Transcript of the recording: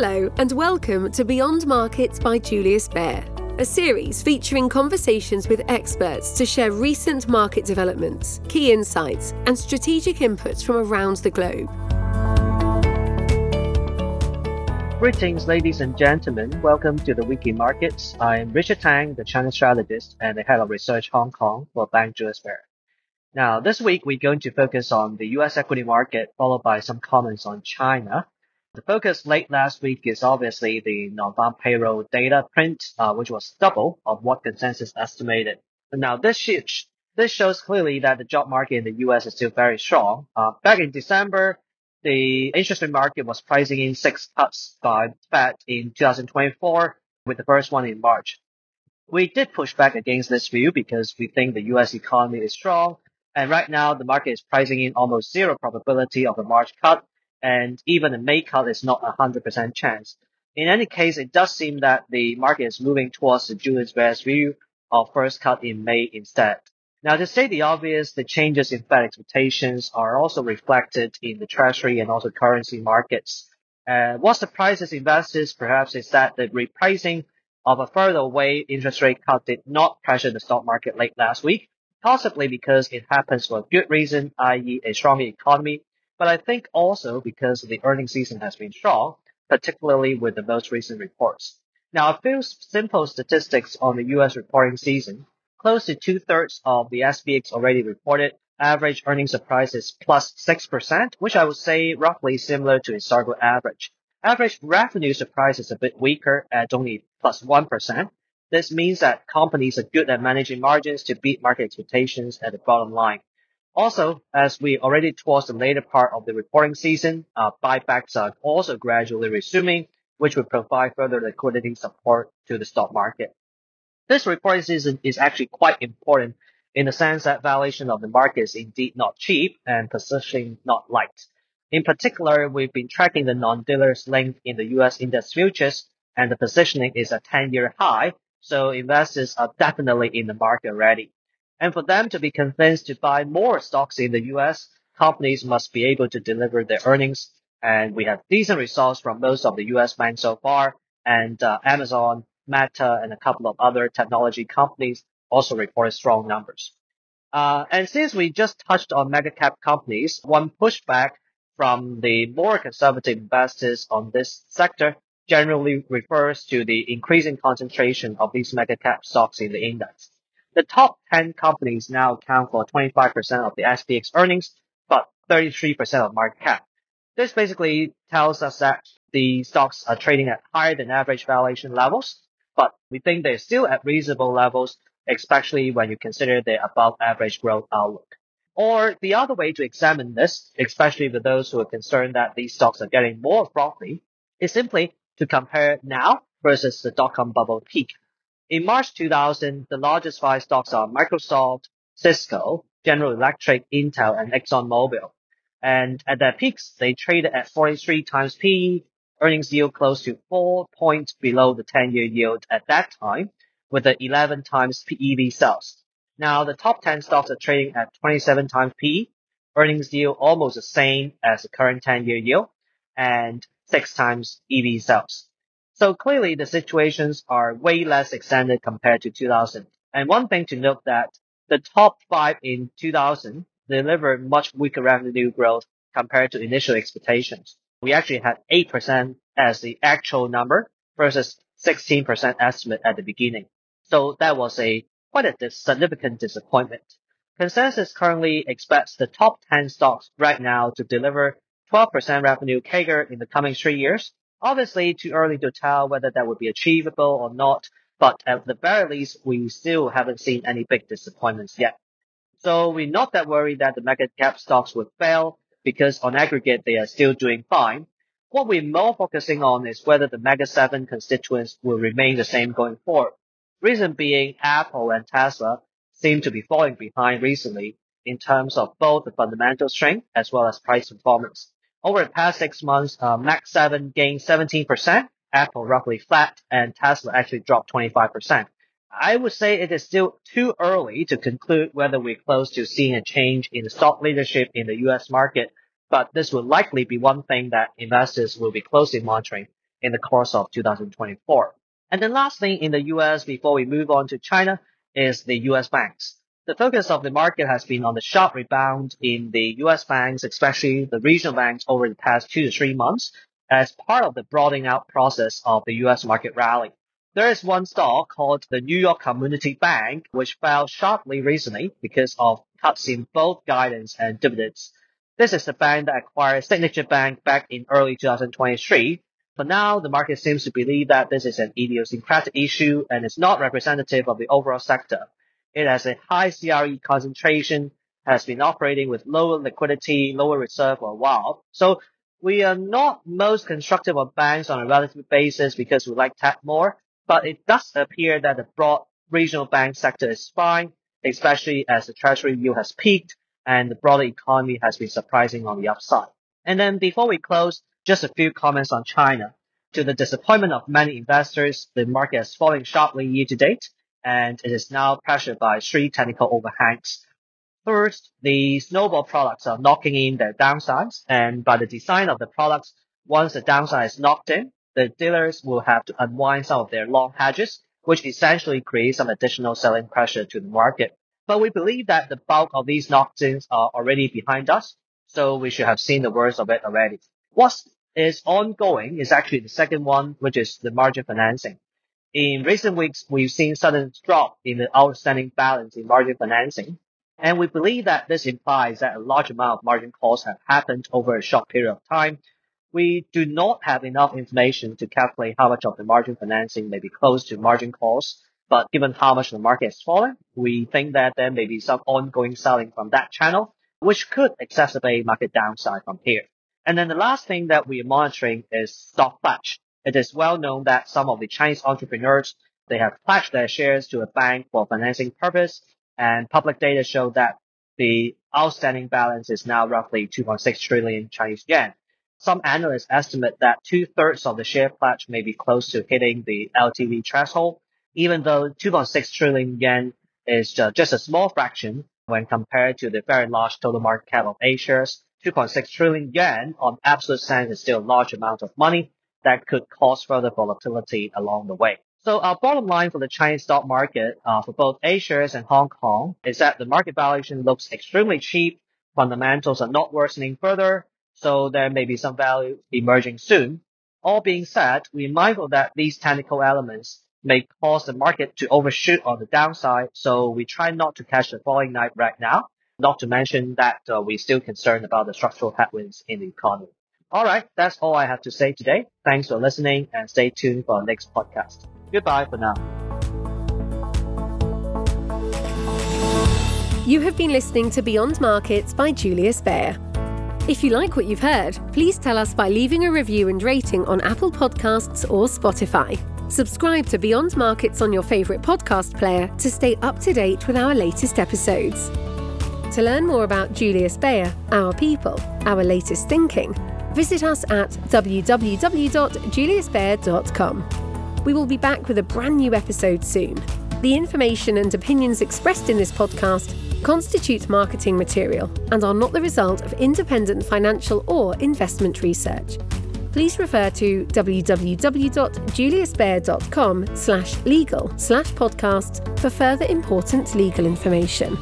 Hello, and welcome to Beyond Markets by Julius Baer, a series featuring conversations with experts to share recent market developments, key insights, and strategic inputs from around the globe. Greetings, ladies and gentlemen. Welcome to the Week in Markets. I'm Richard Tang, the China strategist and the head of research Hong Kong for Bank Julius Baer. Now, this week we're going to focus on the US equity market, followed by some comments on China. The focus late last week is obviously the non-farm payroll data print, uh, which was double of what consensus estimated. Now, this, sh- this shows clearly that the job market in the US is still very strong. Uh, back in December, the interest rate market was pricing in six cuts by Fed in 2024, with the first one in March. We did push back against this view because we think the US economy is strong, and right now the market is pricing in almost zero probability of a March cut, and even a May cut is not a 100% chance. In any case, it does seem that the market is moving towards the Julius Baer's view of first cut in May instead. Now, to say the obvious, the changes in Fed expectations are also reflected in the Treasury and also currency markets. Uh, what surprises investors perhaps is that the repricing of a further away interest rate cut did not pressure the stock market late last week, possibly because it happens for a good reason, i.e. a strong economy but I think also because the earnings season has been strong, particularly with the most recent reports. Now, a few simple statistics on the U.S. reporting season. Close to two thirds of the SPX already reported average earnings surprise is plus 6%, which I would say roughly similar to historical average. Average revenue surprise is a bit weaker at only plus 1. This means that companies are good at managing margins to beat market expectations at the bottom line. Also, as we already towards the later part of the reporting season, uh, buybacks are also gradually resuming, which will provide further liquidity support to the stock market. This reporting season is actually quite important in the sense that valuation of the market is indeed not cheap and positioning not light. In particular, we've been tracking the non-dealers length in the US index futures and the positioning is a 10-year high, so investors are definitely in the market already. And for them to be convinced to buy more stocks in the US, companies must be able to deliver their earnings. And we have decent results from most of the US banks so far. And uh, Amazon, Meta, and a couple of other technology companies also reported strong numbers. Uh, and since we just touched on mega cap companies, one pushback from the more conservative investors on this sector generally refers to the increasing concentration of these mega cap stocks in the index. The top 10 companies now account for 25% of the SPX earnings, but 33% of market cap. This basically tells us that the stocks are trading at higher than average valuation levels, but we think they're still at reasonable levels, especially when you consider their above average growth outlook. Or the other way to examine this, especially for those who are concerned that these stocks are getting more frothy, is simply to compare now versus the dot-com bubble peak in March 2000, the largest five stocks are Microsoft, Cisco, General Electric, Intel, and ExxonMobil. And at their peaks, they traded at 43 times PE, earnings yield close to four points below the 10-year yield at that time, with the 11 times PEV sales. Now, the top 10 stocks are trading at 27 times PE, earnings yield almost the same as the current 10-year yield, and six times EV sales. So clearly the situations are way less extended compared to 2000. And one thing to note that the top five in 2000 delivered much weaker revenue growth compared to initial expectations. We actually had 8% as the actual number versus 16% estimate at the beginning. So that was a quite a significant disappointment. Consensus currently expects the top 10 stocks right now to deliver 12% revenue CAGR in the coming three years Obviously, too early to tell whether that would be achievable or not, but at the very least, we still haven't seen any big disappointments yet. So we're not that worried that the mega cap stocks would fail because on aggregate, they are still doing fine. What we're more focusing on is whether the mega seven constituents will remain the same going forward. Reason being Apple and Tesla seem to be falling behind recently in terms of both the fundamental strength as well as price performance. Over the past six months, uh, Mag 7 gained 17%, Apple roughly flat, and Tesla actually dropped 25%. I would say it is still too early to conclude whether we're close to seeing a change in stock leadership in the US market, but this will likely be one thing that investors will be closely monitoring. in the course of 2024. And then lastly, in the US, before we move on to China, is the US banks. The focus of the market has been on the sharp rebound in the US banks, especially the regional banks over the past two to three months as part of the broadening out process of the US market rally. There is one stock called the New York Community Bank, which fell sharply recently because of cuts in both guidance and dividends. This is the bank that acquired Signature Bank back in early 2023. For now, the market seems to believe that this is an idiosyncratic issue and is not representative of the overall sector. It has a high CRE concentration, has been operating with lower liquidity, lower reserve for a while. So we are not most constructive of banks on a relative basis because we like tech more, but it does appear that the broad regional bank sector is fine, especially as the treasury yield has peaked and the broader economy has been surprising on the upside. And then before we close, just a few comments on China. To the disappointment of many investors, the market has fallen sharply year to date, and it is now pressured by three technical overhangs. First, the snowball products are knocking in their downsides, and by the design of the products, once the downside is knocked in, the dealers will have to unwind some of their long hedges, which essentially creates some additional selling pressure to the market. But we believe that the bulk of these knock-ins are already behind us, so we should have seen the worst of it already. What is ongoing is actually the second one, which is the margin financing. In recent weeks, we've seen sudden drop in the outstanding balance in margin financing, and we believe that this implies that a large amount of margin calls have happened over a short period of time. We do not have enough information to calculate how much of the margin financing may be close to margin calls, but given how much the market has fallen, we think that there may be some ongoing selling from that channel, which could exacerbate market downside from here. And then the last thing that we are monitoring is stock pledge. It is well known that some of the Chinese entrepreneurs, they have pledged their shares to a bank for financing purpose and public data show that the outstanding balance is now roughly 2.6 trillion Chinese yuan. Some analysts estimate that two thirds of the share pledge may be close to hitting the LTV threshold, even though 2.6 trillion yen is just a small fraction when compared to the very large total market cap of A shares. 2.6 trillion yen on absolute sense is still a large amount of money that could cause further volatility along the way. So our bottom line for the Chinese stock market uh, for both A shares and Hong Kong is that the market valuation looks extremely cheap. Fundamentals are not worsening further, so there may be some value emerging soon. All being said, we're mindful that these technical elements may cause the market to overshoot on the downside, so we try not to catch the falling knife right now. Not to mention that uh, we're still concerned about the structural headwinds in the economy. All right, that's all I have to say today. Thanks for listening and stay tuned for our next podcast. Goodbye for now. You have been listening to Beyond Markets by Julius Baer. If you like what you've heard, please tell us by leaving a review and rating on Apple Podcasts or Spotify. Subscribe to Beyond Markets on your favourite podcast player to stay up to date with our latest episodes. To learn more about Julius Baer, our people, our latest thinking, visit us at www.juliusbaer.com. We will be back with a brand new episode soon. The information and opinions expressed in this podcast constitute marketing material and are not the result of independent financial or investment research. Please refer to www.juliusbaer.com slash legal slash podcast for further important legal information.